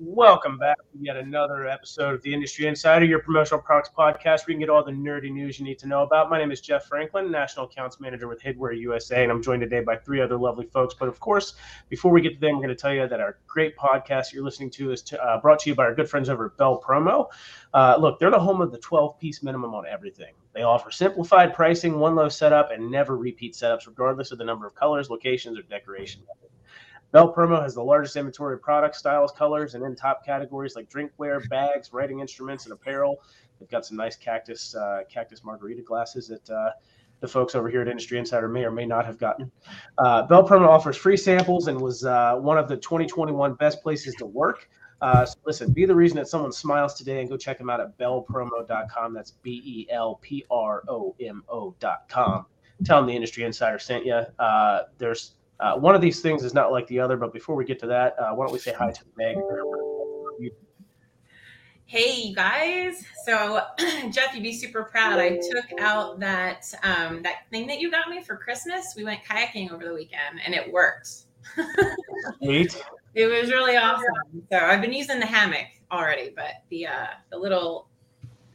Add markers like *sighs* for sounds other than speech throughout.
Welcome back to yet another episode of the Industry Insider, your promotional products podcast where you can get all the nerdy news you need to know about. My name is Jeff Franklin, National Accounts Manager with Hidware USA, and I'm joined today by three other lovely folks. But of course, before we get to them, we're going to tell you that our great podcast you're listening to is to, uh, brought to you by our good friends over at Bel Promo. Uh, look, they're the home of the 12 piece minimum on everything. They offer simplified pricing, one low setup, and never repeat setups, regardless of the number of colors, locations, or decoration methods. Bel Promo has the largest inventory of products, styles, colors, and in top categories like drinkware, bags, writing instruments, and apparel. They've got some nice cactus uh, cactus margarita glasses that uh, the folks over here at Industry Insider may or may not have gotten. Uh, Bel Promo offers free samples and was uh, one of the 2021 best places to work. Uh, so listen, be the reason that someone smiles today and go check them out at belpromo.com. That's B E L P R O M O.com. Tell them the Industry Insider sent you. Uh, there's uh, one of these things is not like the other, but before we get to that, uh, why don't we say hi to Meg? Hey, you guys. So, *clears throat* Jeff, you'd be super proud. I took out that um, that thing that you got me for Christmas. We went kayaking over the weekend, and it worked. Neat. *laughs* It was really awesome. So I've been using the hammock already, but the uh, the little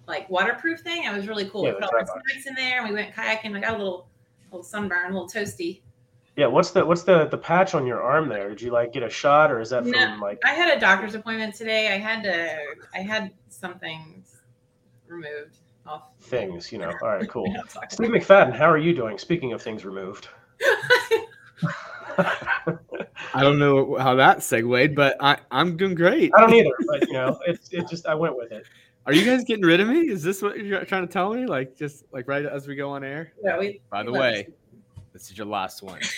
like waterproof thing, it was really cool. Yeah, we put all our snacks in there, and we went kayaking. I got a little little sunburn, a little toasty. Yeah, what's the what's the the patch on your arm there? Did you like get a shot, or is that from like? I had a doctor's appointment today. I had to. I had something removed off Things, you know. *laughs* All right, cool. We're not talking Steve McFadden, how are you doing? Speaking of things removed. *laughs* I don't know how that segued, but I, I'm doing great. I don't either, but you know, it's it just I went with it. Are you guys getting rid of me? Is this what you're trying to tell me? Like just like right as we go on air? Yeah, we- By the we way, this is your last one. *laughs*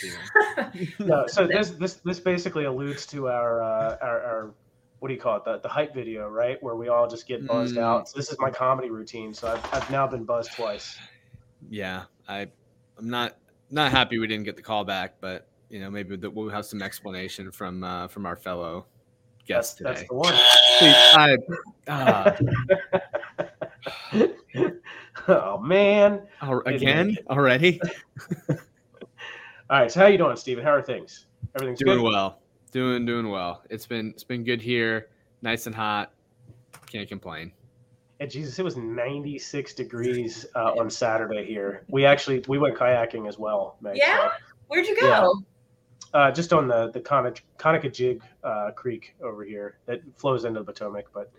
No, so this this this basically alludes to our uh, our, our what do you call it the the hype video, right? Where we all just get buzzed Mm. out. So this is my comedy routine. So I've I've now been buzzed twice. yeah, I I'm not not happy we didn't get the call back, but you know maybe that we'll have some explanation from uh, from our fellow That's guest that's today. the one. See, I, *laughs* ah, oh man! again already *laughs* All right, so how you doing, Steven? How are things? Everything's doing good. well, doing doing well. It's been it's been good here, nice and hot. Can't complain. And Jesus, it was 96 degrees uh, on Saturday here. We actually we went kayaking as well. Meg, Yeah? Where'd you go? Yeah. uh, just on the the Conica- Conococheague uh, Creek over here that flows into the Potomac. But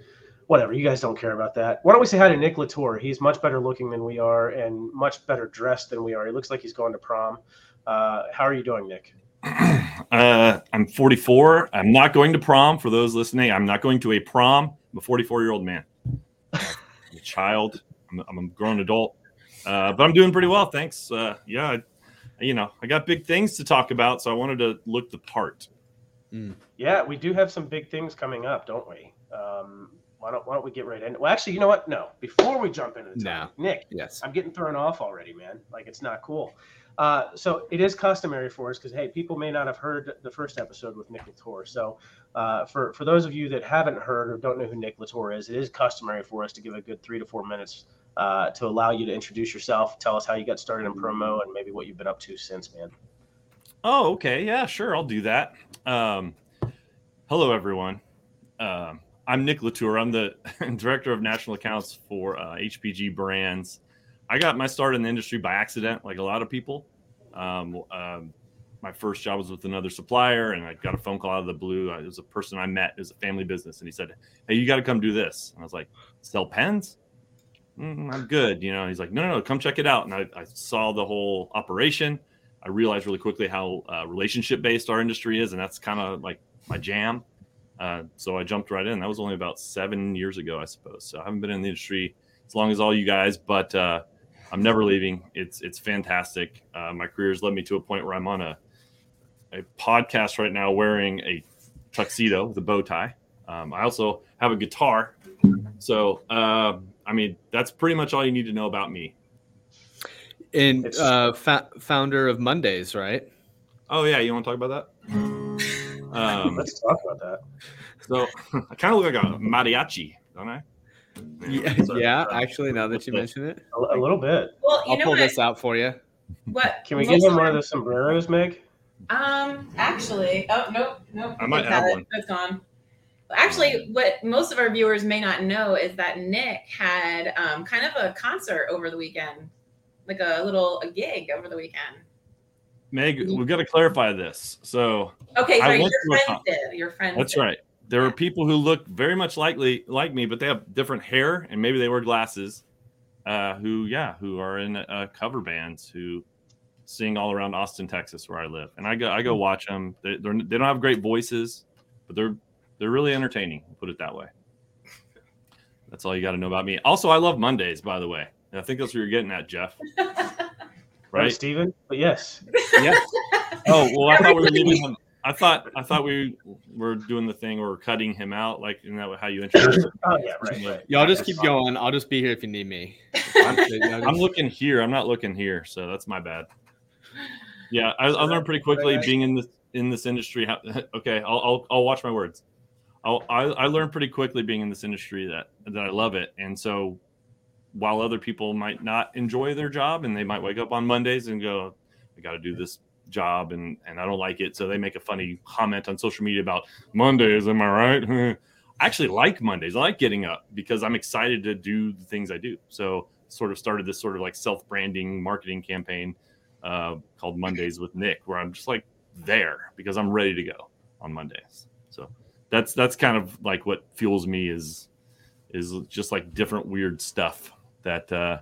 whatever, you guys don't care about that. Why don't we say hi to Nick Latour? He's much better looking than we are and much better dressed than we are. He looks like he's going to prom. Uh, how are you doing, Nick? Uh, I'm 44. I'm not going to prom. For those listening, I'm not going to a prom. I'm a 44 year old man. I'm a child. I'm, I'm a grown adult, uh, but I'm doing pretty well. Thanks. Uh, yeah, I, you know, I got big things to talk about, so I wanted to look the part. Yeah, we do have some big things coming up, don't we? Um, why don't Why don't we get right into? Well, actually, you know what? No, before we jump into the No. topic, Nick, Yes. I'm getting thrown off already, man. Like it's not cool. Uh, so it is customary for us because hey, people may not have heard the first episode with Nick Latour. So uh, for for those of you that haven't heard or don't know who Nick Latour is, it is customary for us to give a good three to four minutes uh, to allow you to introduce yourself, tell us how you got started in promo, and maybe what you've been up to since, man. Oh, okay. Yeah, sure. I'll do that. Um, hello, everyone. Um, I'm Nick Latour. I'm the *laughs* director of national accounts for uh, HPG brands. I got my start in the industry by accident, like a lot of people. Um, um, my first job was with another supplier, and I got a phone call out of the blue. It was a person I met. It was a family business, and he said, "Hey, you got to come do this." And I was like, "Sell pens?" Mm, I'm good. You know, he's like, no, no, no, come check it out. And I, I saw the whole operation. I realized really quickly how uh, relationship based our industry is, and that's kind of like my jam. Uh, so I jumped right in. That was only about seven years ago, I suppose. So I haven't been in the industry as long as all you guys, but uh, I'm never leaving. It's it's fantastic. Uh, my career has led me to a point where I'm on a a podcast right now wearing a tuxedo with a bow tie. Um, I also have a guitar. So, uh, I mean, that's pretty much all you need to know about me. And uh, fa- founder of Mondays, right? Oh, yeah. You want to talk about that? *laughs* Um, Let's talk about that. so, *laughs* I kind of look like a mariachi, don't I? Yeah, So- yeah. Actually, now that you mention it, A, a little bit. Well, you I'll know pull what? this out for you. What? Can we most give him of one of those sombreros, Meg? Um, actually, oh nope, nope. I might have got one. It's gone. Actually, what most of our viewers may not know is that Nick had um, kind of a concert over the weekend, like a little a gig over the weekend. Meg, we've got to clarify this. So, Okay, sorry, your to a friends did. Your friends. That's did. right. There are people who look very much likely like me, but they have different hair and maybe they wear glasses. Uh, who, yeah, who are in uh, cover bands who sing all around Austin, Texas, where I live, and I go I go watch them. They they're, they don't have great voices, but they're they're really entertaining. Put it that way. *laughs* That's all you got to know about me. Also, I love Mondays, by the way. And I think that's what you're getting at, Jeff. *laughs* Right, Right? Steven? But yes. Yeah. *laughs* Oh well, I thought we were leaving him. I thought I thought we were doing the thing where we're cutting him out. Like, isn't that how you introduce it? Oh, yeah, right, right. Y'all just keep going. I'll just be here if you need me. *laughs* I'm looking here. I'm not looking here, so that's my bad. Yeah, I, I learned pretty quickly being in this in this industry. How, *laughs* okay, I'll, I'll I'll watch my words. I'll, I I learned pretty quickly being in this industry that that I love it, and so while other people might not enjoy their job and they might wake up on Mondays and go, "I got to do this job," and and I don't like it, so they make a funny comment on social media about Mondays. Am I right? *laughs* I actually like Mondays. I like getting up because I'm excited to do the things I do. So sort of started this sort of like self branding marketing campaign uh, called Mondays with Nick, where I'm just like there because I'm ready to go on Mondays. So that's that's kind of like what fuels me is is just like different weird stuff that uh,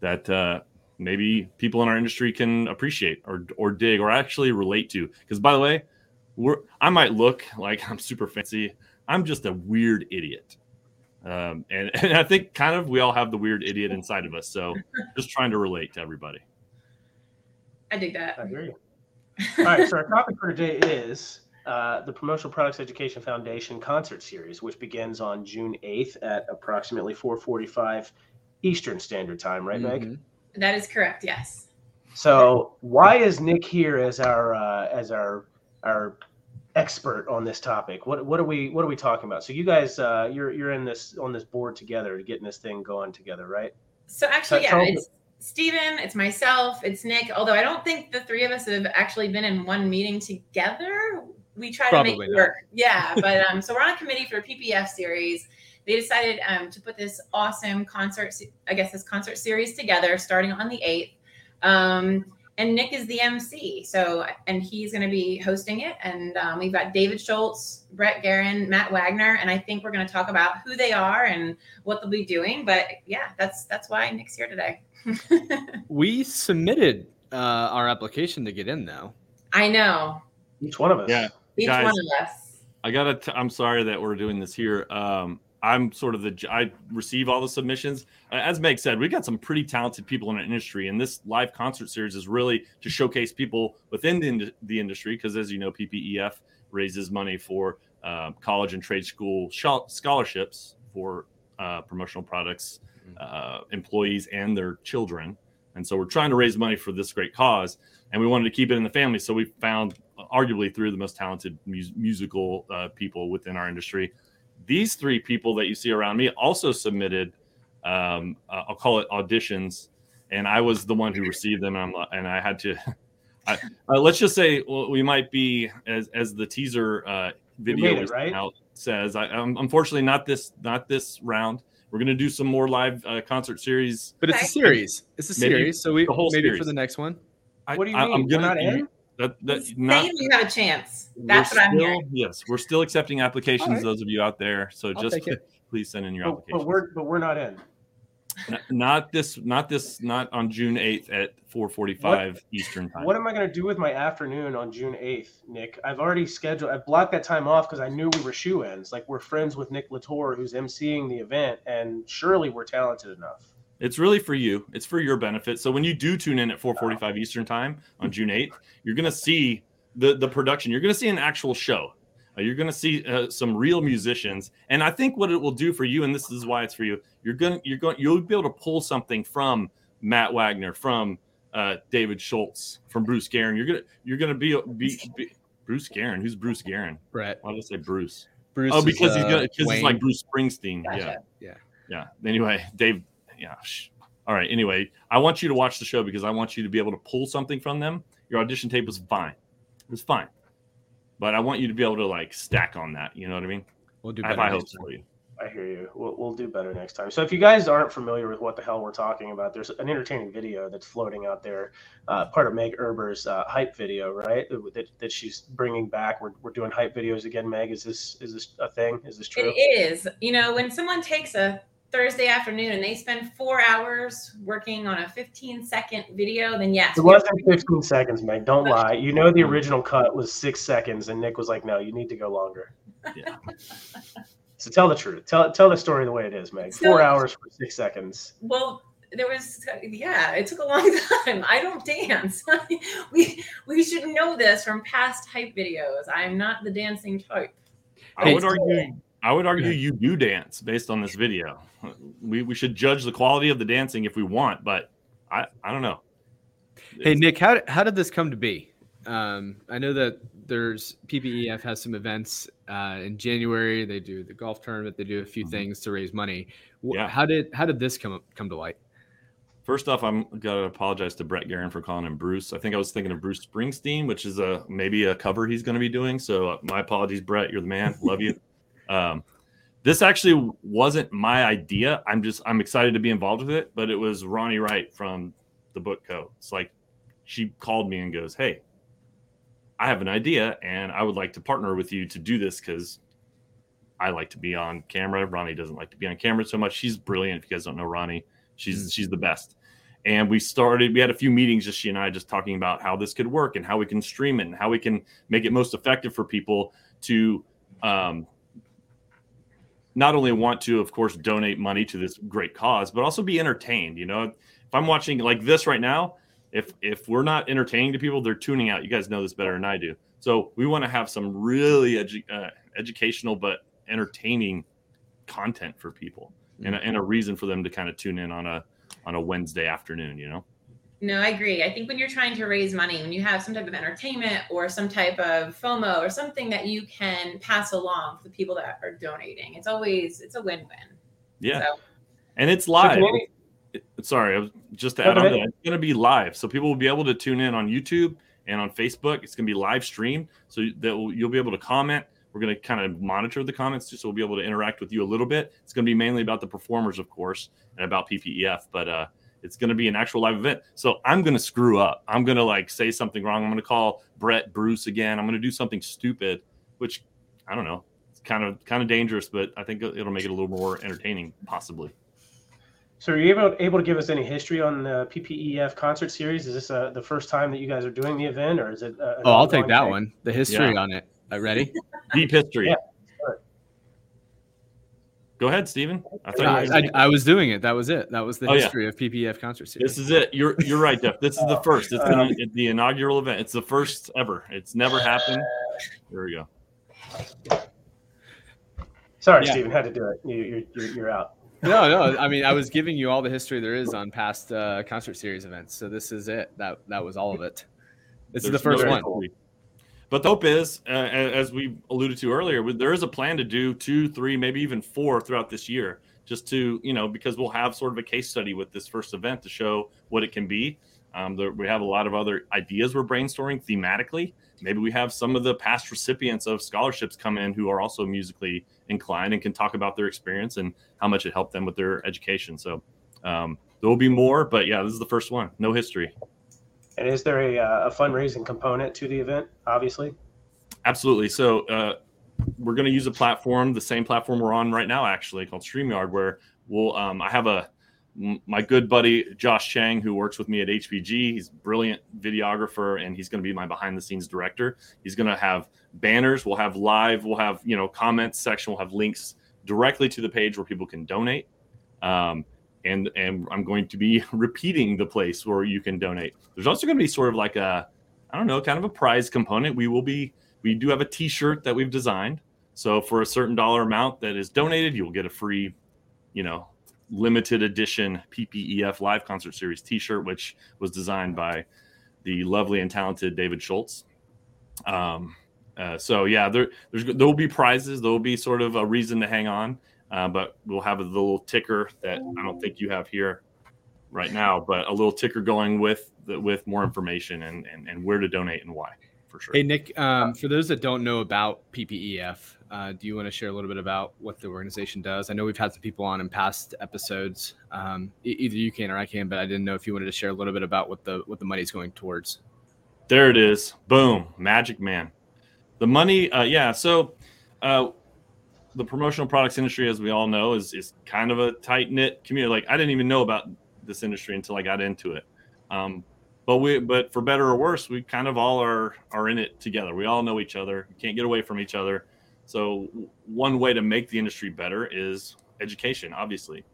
that uh, maybe people in our industry can appreciate or or dig or actually relate to. Because by the way, we're I might look like *laughs* I'm super fancy. I'm just a weird idiot. Um, and, *laughs* and I think kind of we all have the weird idiot inside of us. So *laughs* just trying to relate to everybody. I dig that. I hear you. All right, so our topic for today is uh, the Promotional Products Education Foundation concert series, which begins on June 8th at approximately 4:45 Eastern Standard Time, right, Meg? Mhm. That is correct. Yes. So, why is Nick here as our uh, as our our expert on this topic? What what are we what are we talking about? So, you guys, uh, you're you're in this on this board together, getting this thing going together, right? So actually, Tell- yeah, tell me- it's Steven, it's myself, it's Nick. Although I don't think the three of us have actually been in one meeting together. We try to make it work. Yeah, *laughs* but um, so we're on a committee for a PPF series. They decided um, to put this awesome concert, I guess this concert series together, starting on the eighth. Um, and Nick is the MC, so and he's going to be hosting it. And um, we've got David Schultz, Brett Guerin, Matt Wagner, and I think we're going to talk about who they are and what they'll be doing. But yeah, that's that's why Nick's here today. *laughs* We submitted uh, our application to get in, though. I know Each one of us. Yeah. each Guys. one of us. I gotta. T- I'm sorry that we're doing this here. Um, I'm sort of the. I receive all the submissions. Uh, As Meg said, we've got some pretty talented people in our industry, and this live concert series is really to showcase people within the, the industry. Because as you know, PPEF raises money for uh, college and trade school sh- scholarships for uh, promotional products uh, employees and their children. And so we're trying to raise money for this great cause, and we wanted to keep it in the family. So we found, uh, arguably, three of the most talented mus- musical uh, people within our industry. These three people that you see around me also submitted, um, uh, I'll call it auditions, and I was the one who received them, and, I'm, and I had to. *laughs* I, uh, let's just say well, we might be as as the teaser uh, video made it, is right? out says. I, um, unfortunately, not this not this round. We're gonna do some more live uh, concert series. But it's a series. It's a Maybe series. So we the whole maybe series. for the next one. I, What do you I, mean? I'm We're gonna not in? That that not. saying you have a chance. That's what I'm still- hearing. Yes, we're still accepting applications. All right. Those of you out there, so I'll just *laughs* please send in your But, applications. but we're but we're not in. N- not this, not this, not on June eighth at four forty-five Eastern time. What am I going to do with my afternoon on June 8th, Nick? I've already scheduled, I've blocked that time off because I knew we were shoe ins. Like, we're friends with Nick Latour, who's emceeing the event, and surely we're talented enough. It's really for you. It's for your benefit. So when you do tune in at 4:45 Eastern time on June 8th, you're going to see the the production. You're going to see an actual show. Uh, you're going to see uh, some real musicians, and I think what it will do for you, and this is why it's for you, you're going to you're going you'll be able to pull something from Matt Wagner, from uh, David Schultz, from Bruce Guerin. You're gonna you're gonna be, be, be Bruce Guerin. Who's Bruce Guerin? Brett. Why did I say Bruce? Bruce. oh, because is, he's uh, gonna because he's like Bruce Springsteen. Yeah, Yeah. yeah. Anyway, Dave. Yeah. sh- All right. Anyway, I want you to watch the show because I want you to be able to pull something from them. Your audition tape was fine. It was fine, but I want you to be able to like stack on that. You know what I mean? We'll do I have better high next hopes time. for you. I hear you. We'll, we'll do better next time. So, if you guys aren't familiar with what the hell we're talking about, there's an entertaining video that's floating out there, uh, part of Meg Erber's uh, hype video, right? That, that she's bringing back. We're, we're doing hype videos again. Meg, is this is this a thing? Is this true? It is. You know, when someone takes a Thursday afternoon and they spend four hours working on a 15 second video, then yes. It wasn't 15 seconds, Meg. Don't lie. You know the original cut was six seconds, and Nick was like, "No, you need to go longer." Yeah. So tell the truth. Tell tell the story the way it is, Meg. Four So- hours for six seconds. Well, there was yeah, it took a long *laughs* time. I don't dance. *laughs* we we should know this from past hype videos. I'm not the dancing type. I would argue. I would argue you do dance based on this video. We we should judge the quality of the dancing if we want, but I I don't know. Hey Nick, how how did this come to be? Um, I know that there's PPEF has some events uh, in January. They do the golf tournament. They do a few Mhm. things to raise money. Yeah. How did how did this come come to light? First off, I'm gonna apologize to Brett Guerin for calling him Bruce. I think I was thinking of Bruce Springsteen, which is a maybe a cover he's going to be doing. So uh, my apologies, Brett. You're the man. Love you. Um, this actually wasn't my idea. I'm just I'm excited to be involved with it. But it was Ronnie Wright from the Book Co. It's like she called me and goes, "Hey, I have an idea, and I would like to partner with you to do this because I like to be on camera. Ronnie doesn't like to be on camera so much. She's brilliant. If you guys don't know Ronnie, she's she's the best. And we started. We had a few meetings, just she and I, just talking about how this could work and how we can stream it and how we can make it most effective for people to um, not only want to, of course, donate money to this great cause, but also be entertained. You know, if I'm watching like this right now, if if we're not entertaining to people, they're tuning out. You guys know this better than I do. So we want to have some really edu- uh, educational but entertaining content for people, and, a, and a reason for them to kind of tune in on a on a Wednesday afternoon. You know. No, I agree. I think when you're trying to raise money, when you have some type of entertainment or some type of FOMO or something that you can pass along to the people that are donating, it's always it's a win-win. Yeah, So and it's live. can any- It- sorry, I was just to No, add go on that, it's going to be live, so people will be able to tune in on YouTube and on Facebook. It's going to be live streamed, so that will, you'll be able to comment. We're going to kind of monitor the comments, too, so we'll be able to interact with you a little bit. It's going to be mainly about the performers, of course, and about PPEF, but uh, it's going to be an actual live event. So I'm going to screw up. I'm going to like say something wrong. I'm going to call Brett Bruce again. I'm going to do something stupid, which I don't know. It's kind of kind of dangerous, but I think it'll make it a little more entertaining, possibly. So, are you able, able to give us any history on the PPEF concert series? Is this uh, the first time that you guys are doing the event, or is it? Uh, Oh, I'll take that thing? one. The history Yeah. on it. Uh, ready? Deep history. Yeah, sure. Go ahead, Steven. I thought you I, I was doing it. That was it. That was the Oh, yeah. history of PPF concert series. this is it. You're you're right, Jeff. This is the *laughs* first. It's Um, the, the inaugural event. It's the first ever. It's never happened. There we go. Sorry, Yeah. Stephen, had to do it. You, you're, you're, you're out. no, no. I mean, I was giving you all the history there is on past uh, concert series events. So this is it. That that was all of it. This is the first no one. history. But the hope is, uh, as we alluded to earlier, there is a plan to do two, three, maybe even four throughout this year, just to you know, because we'll have sort of a case study with this first event to show what it can be. Um, there, we have a lot of other ideas we're brainstorming thematically. Maybe we have some of the past recipients of scholarships come in who are also musically inclined and can talk about their experience and how much it helped them with their education. So um, there will be more, but yeah, this is the first one. No history. And is there a, uh, a fundraising component to the event? Obviously. Absolutely. So uh, we're going to use a platform, the same platform we're on right now, actually called Streamyard, where we'll. Um, I have a my good buddy Josh Chang, who works with me at HPG. He's a brilliant videographer, and he's going to be my behind the scenes director. He's going to have banners. We'll have live. We'll have you know comments section. We'll have links directly to the page where people can donate. Um, and and I'm going to be *laughs* repeating the place where you can donate. There's also going to be sort of like a I don't know, kind of a prize component. We will be we do have a T-shirt that we've designed. So for a certain dollar amount that is donated, you will get a free, you know, limited edition PPEF Live Concert Series T-shirt, which was designed by the lovely and talented David Schultz. Um, uh, so yeah, there there's there will be prizes. There will be sort of a reason to hang on, uh, but we'll have a little ticker that I don't think you have here right now, but a little ticker going with the, with more information and, and and where to donate and why for sure. Hey Nick, um, for those that don't know about PPEF, uh, do you want to share a little bit about what the organization does? I know we've had some people on in past episodes. Um, either you can or I can, but I didn't know if you wanted to share a little bit about what the what the money's going towards. There it is. Boom. Magic man. The money, uh, yeah. So, uh, the promotional products industry, as we all know, is is kind of a tight knit community. Like I didn't even know about this industry until I got into it. Um, but we, but for better or worse, we kind of all are are in it together. We all know each other. Can't get away from each other. So one way to make the industry better is education. Obviously,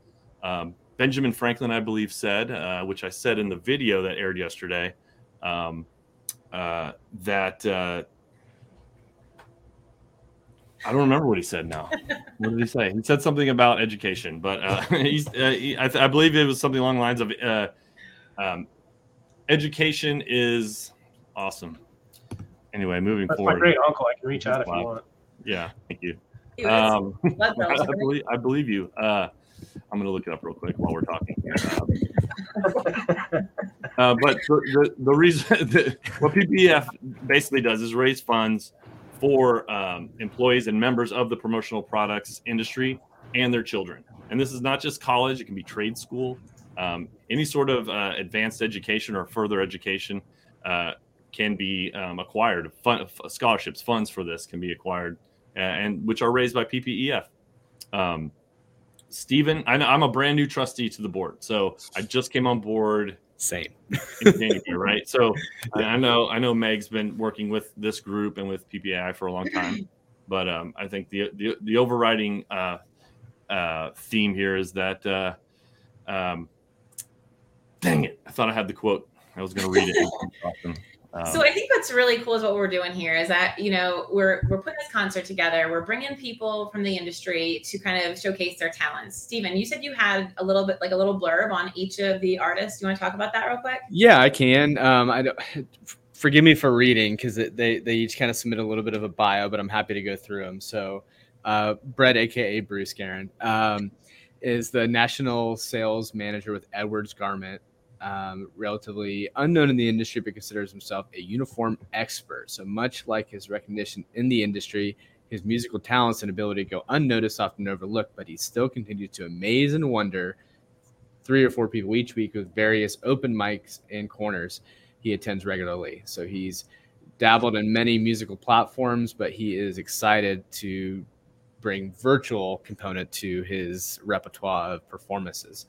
um, Benjamin Franklin, I believe, said, uh, which I said in the video that aired yesterday, um, uh, that. Uh, I don't remember what he said now. what did he say? He said something about education, but uh, *laughs* he's, uh, he, I, th- I, believe it was something along the lines of uh, um, education is awesome. Anyway, moving That's forward. my great uncle. I can reach out if Wow. you want. Yeah, thank you. Um, *laughs* I, believe, I believe you. Uh, I'm going to look it up real quick while we're talking. *laughs* Uh, but the, the, the reason the, what PPF basically does is raise funds for um, employees and members of the promotional products industry and their children. And this is not just college; it can be trade school, um, any sort of uh, advanced education or further education uh, can be um, acquired. Fun, scholarships, funds for this can be acquired, uh, and which are raised by PPEF. Um, Stephen, I I'm a brand new trustee to the board, so I just came on board Same. right? So *laughs* I, I know I know Meg's been working with this group and with ppi for a long time, *clears throat* but um, I think the the, the overriding uh, uh, theme here is that. Uh, um, dang it! I thought I had the quote. I was going to read it. *laughs* Um, so I think what's really cool is what we're doing here is that you know we're we're putting this concert together. We're bringing people from the industry to kind of showcase their talents. Stephen, you said you had a little bit like a little blurb on each of the artists. You want to talk about that real quick? Yeah, I can. Um, I don't. *sighs* Forgive me for reading because they they each kind of submit a little bit of a bio, but I'm happy to go through them. So, uh, Brett, aka Bruce Guerin, um, is the national sales manager with Edwards Garment. Um, relatively unknown in the industry, but considers himself a uniform expert. So much like his recognition in the industry, his musical talents and ability to go unnoticed, often overlooked, but he still continues to amaze and wonder three or four people each week with various open mics and corners he attends regularly. So he's dabbled in many musical platforms, but he is excited to bring virtual component to his repertoire of performances.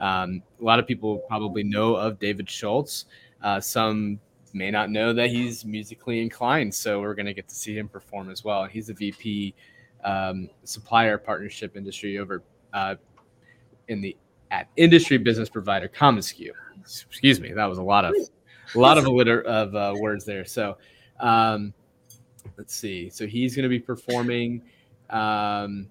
Um, a lot of people probably know of David Schultz. Uh, some may not know that he's musically inclined, so we're going to get to see him perform as well. He's a VP um, supplier partnership industry over uh, in the at industry business provider Commonsku. Excuse me, that was a lot of a lot of a *laughs* alliter- of uh, words there. So um, let's see. So he's going to be performing. Um,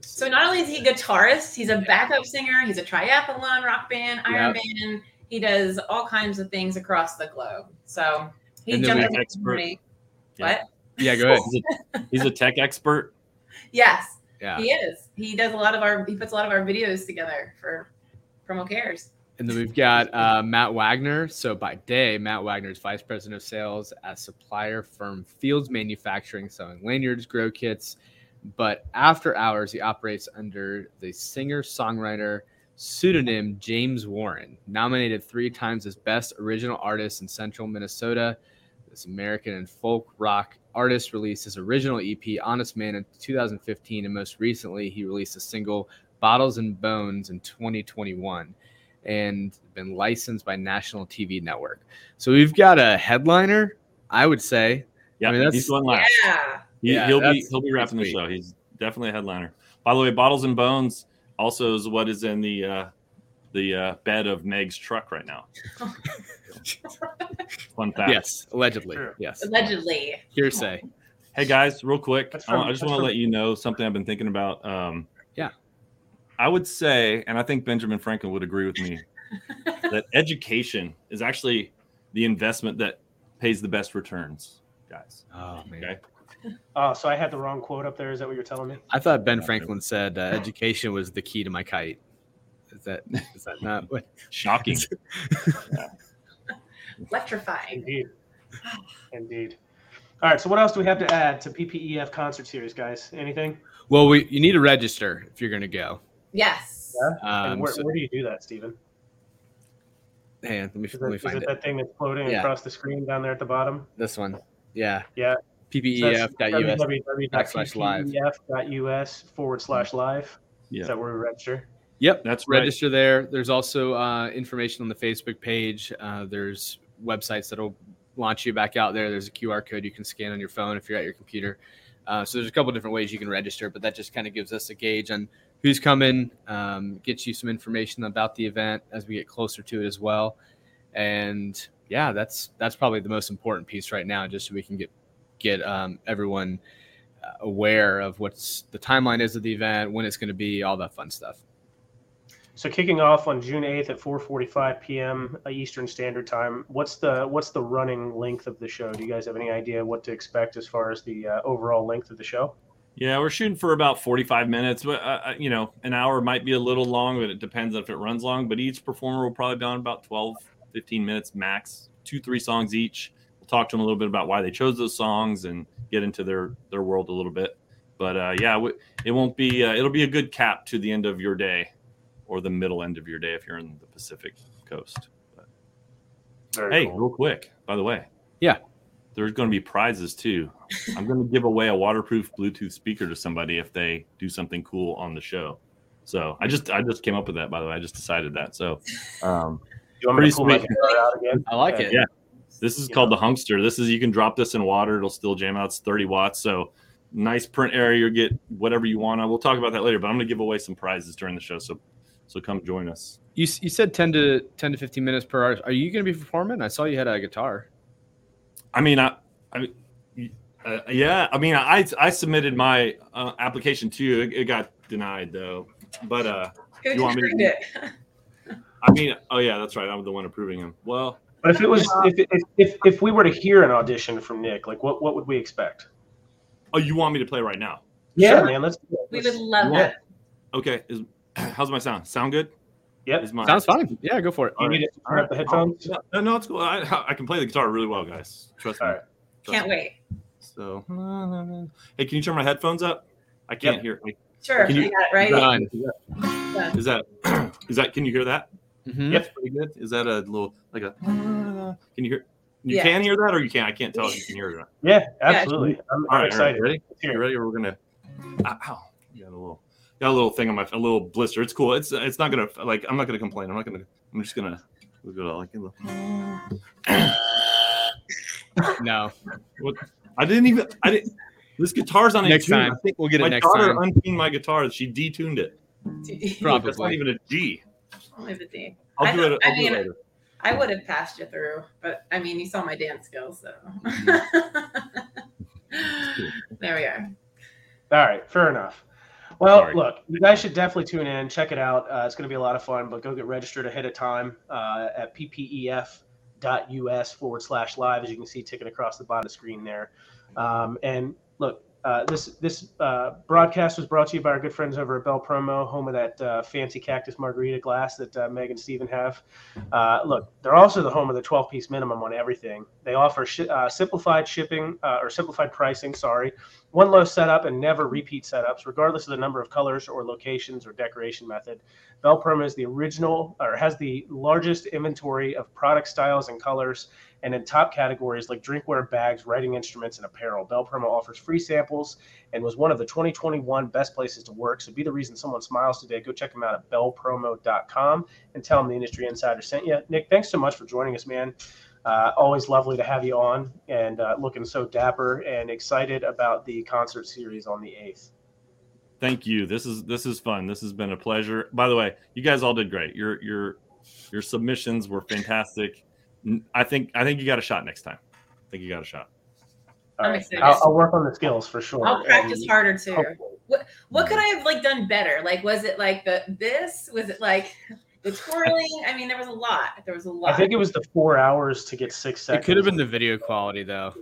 So not only is he a guitarist, he's a backup singer. He's a triathlon rock band, Iron Man. He does all kinds of things across the globe. So he jumped expert- Yeah. What? yeah, go ahead. he's, a, *laughs* he's a tech expert. Yes, Yeah. he is. He does a lot of our. He puts a lot of our videos together for Promo Cares. And then we've got uh, Matt Wagner. So by day, Matt Wagner is vice president of sales at supplier firm Fields Manufacturing, selling lanyards, grow kits. But after hours, he operates under the singer songwriter pseudonym James Warren, nominated three times as best original artist in Central Minnesota. This American and folk rock artist released his original EP, Honest Man, in 2015, and most recently, he released a single, Bottles and Bones, in 2021 and been licensed by National TV Network. So we've got a headliner, I would say. Yeah, I mean, that's- he's going last. Yeah. He, Yeah, he'll be he'll be wrapping the show. He's definitely a headliner. By the way, Bottles and Bones also is what is in the uh, the uh, bed of Meg's truck right now. *laughs* fun fact. Yes, allegedly. Sure. Yes. Allegedly. Hearsay. Hey guys, real quick, I, from- I just want to let you know something I've been thinking about. Um, Yeah. I would say, and I think Benjamin Franklin would agree with me, *laughs* that education is actually the investment that pays the best returns, guys. Oh man. Okay. Oh, so I had the wrong quote up there. Is that what you're telling me? I thought Ben Franklin said uh, education was the key to my kite. Is that is that not what? *laughs* Shocking. *laughs* Electrifying. Indeed. Indeed. All right. So what else do we have to add to PPEF concert series, guys? Anything? Well, we you need to register if you're going to go. Yes. and Um, where, so, where do you do that, Stephen? hang on, let me Is let it, me is find it it. that thing that's floating Yeah. across the screen down there at the bottom? This one. Yeah. Yeah. So that's PPEF.us. www.ppef.us forward slash live. Yeah. Is that where we register? Yep. That's right. register there. There's also uh, information on the Facebook page. Uh, there's websites that'll launch you back out there. There's a QR code you can scan on your phone if you're at your computer. Uh, so there's a couple different ways you can register, but that just kind of gives us a gauge on who's coming, um, gets you some information about the event as we get closer to it as well. And yeah, that's that's probably the most important piece right now, just so we can get get um, everyone uh, aware of what's the timeline is of the event, when it's going to be, all that fun stuff. So kicking off on June 8th at 4:45 p.m. Eastern Standard Time. What's the what's the running length of the show? Do you guys have any idea what to expect as far as the uh, overall length of the show? Yeah, we're shooting for about 45 minutes. But, uh, uh, you know, an hour might be a little long, but it depends if it runs long. But each performer will probably be on about 12, 15 minutes max, two, three songs each. We'll talk to them a little bit about why they chose those songs and get into their, their world a little bit. But uh, yeah, it won't be, uh, it'll be a good cap to the end of your day or the middle end of your day if you're in the Pacific coast. But, hey, cool. real quick, by the way. Yeah. There's going to be prizes too. I'm going to give away a waterproof Bluetooth speaker to somebody if they do something cool on the show. So I just I just came up with that by the way. I just decided that. So um, you want me to pull my sweet. guitar out again? I like it. Yeah. This is Yeah. called the Hunkster. This is you can drop this in water. It'll still jam out. It's 30 watts. So nice print area. You'll get whatever you want. We'll talk about that later. But I'm going to give away some prizes during the show. So so come join us. You, you said 10 to 10 to 15 minutes per hour. Are you going to be performing? I saw you had a guitar. I mean, I, I uh, yeah. I mean, I I submitted my uh, application too. It, it got denied though. But uh, Who You want me to- it? I mean, oh yeah, that's right. I'm the one approving him. Well, But if it was uh, if, if if if we were to hear an audition from Nick, like what what would we expect? oh, you want me to play right now? Yeah, Sure. man. Let's. We let's- would love Yeah. that. Okay. Is *clears throat* how's my sound? Sound good? Yep. Is my Sounds fine. Yeah, go for it. You need to turn up the headphones. No, no, no, it's cool. I, *laughs* I can play the guitar really well, guys. Trust me. All right. Trust Can't me. wait. So, *laughs* hey, can you turn my headphones up? I can't Yep. hear. Like, Sure. Can You, you- got it right. Done. Done. is that *clears throat* is that? Can you hear that? Mhm. Yep. Pretty good. Is that a little like a? Can you hear? You Yeah. can hear that, or you can't? I can't tell if you can hear it. *laughs* Yeah, absolutely. I'm, All I'm excited. All right, ready? Let's You ready? Or we're gonna. Ow! You got a little. Got a little thing on my a little blister. It's cool. It's it's not gonna like. I'm not gonna complain. I'm not gonna. I'm just gonna. We'll go like. a little- *coughs* No. What? I didn't even. I didn't. This guitar's on a Next time. I think We'll get it my next daughter time. untuned my guitar. She detuned it. *laughs* Probably. That's not even a G. Leave it be. I'll I do it. I'll I do mean, it later. I would have passed you through, but I mean, you saw my dance skills, so. *laughs* there we are. All right, fair enough. Well, Sorry. look, you guys should definitely tune in, check it out. Uh, it's going to be a lot of fun, but go get registered ahead of time uh, at ppef.us forward slash live, as you can see ticking across the bottom of the screen there. Um, and look, uh, this this uh, broadcast was brought to you by our good friends over at Bel Promo, home of that uh, fancy cactus margarita glass that uh, Meg and Steven have. Uh, look, they're also the home of the 12 piece minimum on everything. They offer uh, simplified shipping or simplified pricing, sorry, one low setup and never repeat setups, regardless of the number of colors or locations or decoration method. Bel Promo is the original or has the largest inventory of product styles and colors and in top categories like drinkware, bags, writing instruments, and apparel. Bel Promo offers free samples and was one of the 2021 best places to work. So be the reason someone smiles today. Go check them out at belpromo.com and tell them the Industry Insider sent you. Nick, thanks so much for joining us, man. Uh, always lovely to have you on and uh, looking so dapper and excited about the concert series on the 8th. Thank you. This is this is fun. This has been a pleasure. By the way, you guys all did great. Your your your submissions were fantastic. I think I think you got a shot next time. I think you got a shot. All I'm right. excited. I'll, I'll work on the skills for sure. I'll practice and harder too. hopefully- What what could I have like done better? Like was it like the this? Was it like the twirling? I mean, there was a lot. There was a lot. I think it was the four hours to get six seconds. It could have been the video quality though.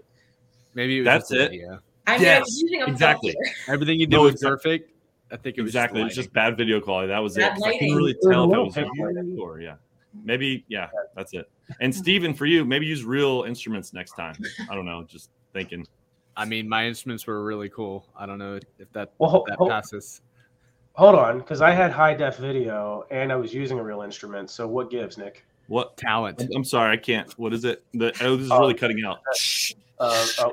Maybe it was That's just the it. Video. I mean, Yes, using exactly. filter. Everything you did No, was exact- perfect. I think it was exactly. It was just bad video quality. That was Bad it. 'Cause I lighting. couldn't really tell if it was pixelated. you or yeah. Maybe yeah, that's it. And Steven, for you, maybe use real instruments next time. I don't know. Just thinking. I mean, my instruments were really cool. I don't know if that Well, ho- that ho- passes. hold on, because I had high def video and I was using a real instrument. So what gives, Nick? What? Talent. I'm, I'm sorry, I can't. What is it? The oh, this is Oh. really cutting out. Uh, oh,